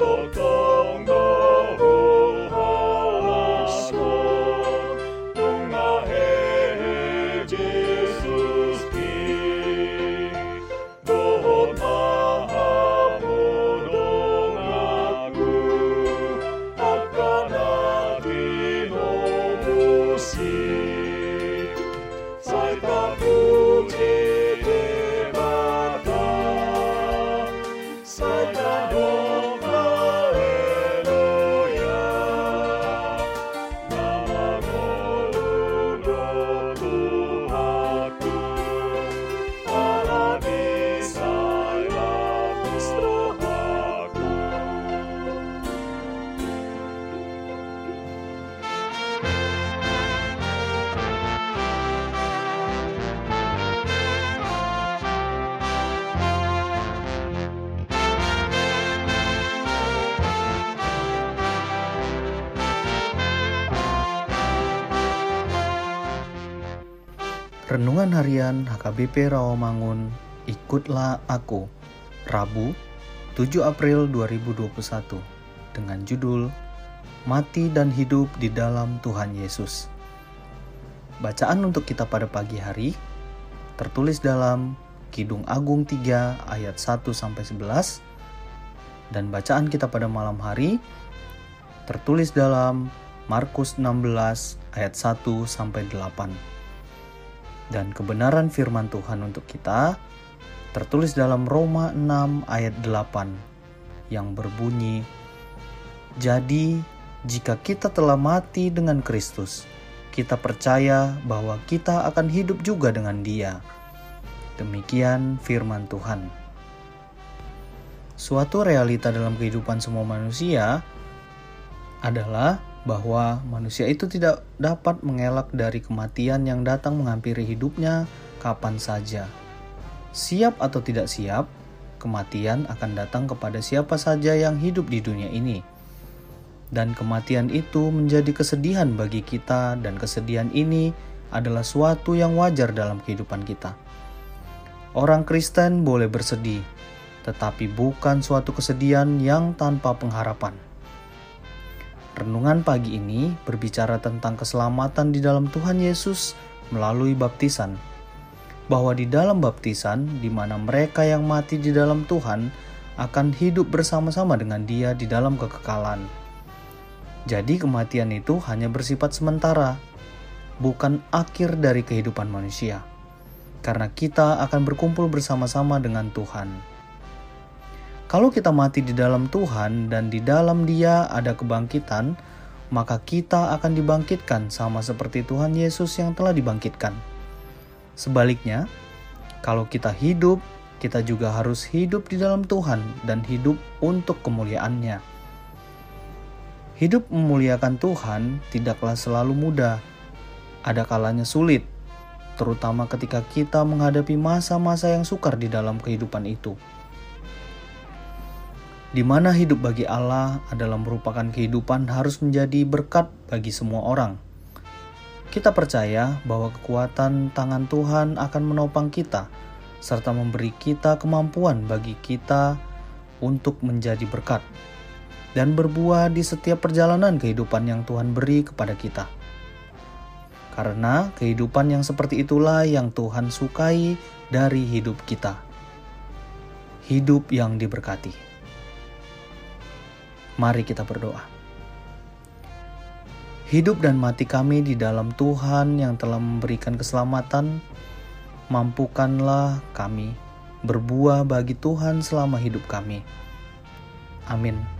dog. Renungan Harian HKBP Rawamangun, Ikutlah Aku, Rabu, 7 April 2021, dengan judul Mati dan Hidup di Dalam Tuhan Yesus. Bacaan untuk kita pada pagi hari tertulis dalam Kidung Agung 3 ayat 1 sampai 11 dan bacaan kita pada malam hari tertulis dalam Markus 16 ayat 1 sampai 8 dan kebenaran firman Tuhan untuk kita tertulis dalam Roma 6 ayat 8 yang berbunyi Jadi jika kita telah mati dengan Kristus kita percaya bahwa kita akan hidup juga dengan Dia. Demikian firman Tuhan. Suatu realita dalam kehidupan semua manusia adalah bahwa manusia itu tidak dapat mengelak dari kematian yang datang menghampiri hidupnya kapan saja. Siap atau tidak siap, kematian akan datang kepada siapa saja yang hidup di dunia ini. Dan kematian itu menjadi kesedihan bagi kita dan kesedihan ini adalah suatu yang wajar dalam kehidupan kita. Orang Kristen boleh bersedih, tetapi bukan suatu kesedihan yang tanpa pengharapan. Renungan pagi ini berbicara tentang keselamatan di dalam Tuhan Yesus melalui baptisan. Bahwa di dalam baptisan, di mana mereka yang mati di dalam Tuhan akan hidup bersama-sama dengan Dia di dalam kekekalan. Jadi, kematian itu hanya bersifat sementara, bukan akhir dari kehidupan manusia, karena kita akan berkumpul bersama-sama dengan Tuhan. Kalau kita mati di dalam Tuhan dan di dalam Dia ada kebangkitan, maka kita akan dibangkitkan sama seperti Tuhan Yesus yang telah dibangkitkan. Sebaliknya, kalau kita hidup, kita juga harus hidup di dalam Tuhan dan hidup untuk kemuliaannya. Hidup memuliakan Tuhan tidaklah selalu mudah. Ada kalanya sulit, terutama ketika kita menghadapi masa-masa yang sukar di dalam kehidupan itu di mana hidup bagi Allah adalah merupakan kehidupan harus menjadi berkat bagi semua orang. Kita percaya bahwa kekuatan tangan Tuhan akan menopang kita serta memberi kita kemampuan bagi kita untuk menjadi berkat dan berbuah di setiap perjalanan kehidupan yang Tuhan beri kepada kita. Karena kehidupan yang seperti itulah yang Tuhan sukai dari hidup kita. Hidup yang diberkati. Mari kita berdoa. Hidup dan mati kami di dalam Tuhan yang telah memberikan keselamatan, mampukanlah kami berbuah bagi Tuhan selama hidup kami. Amin.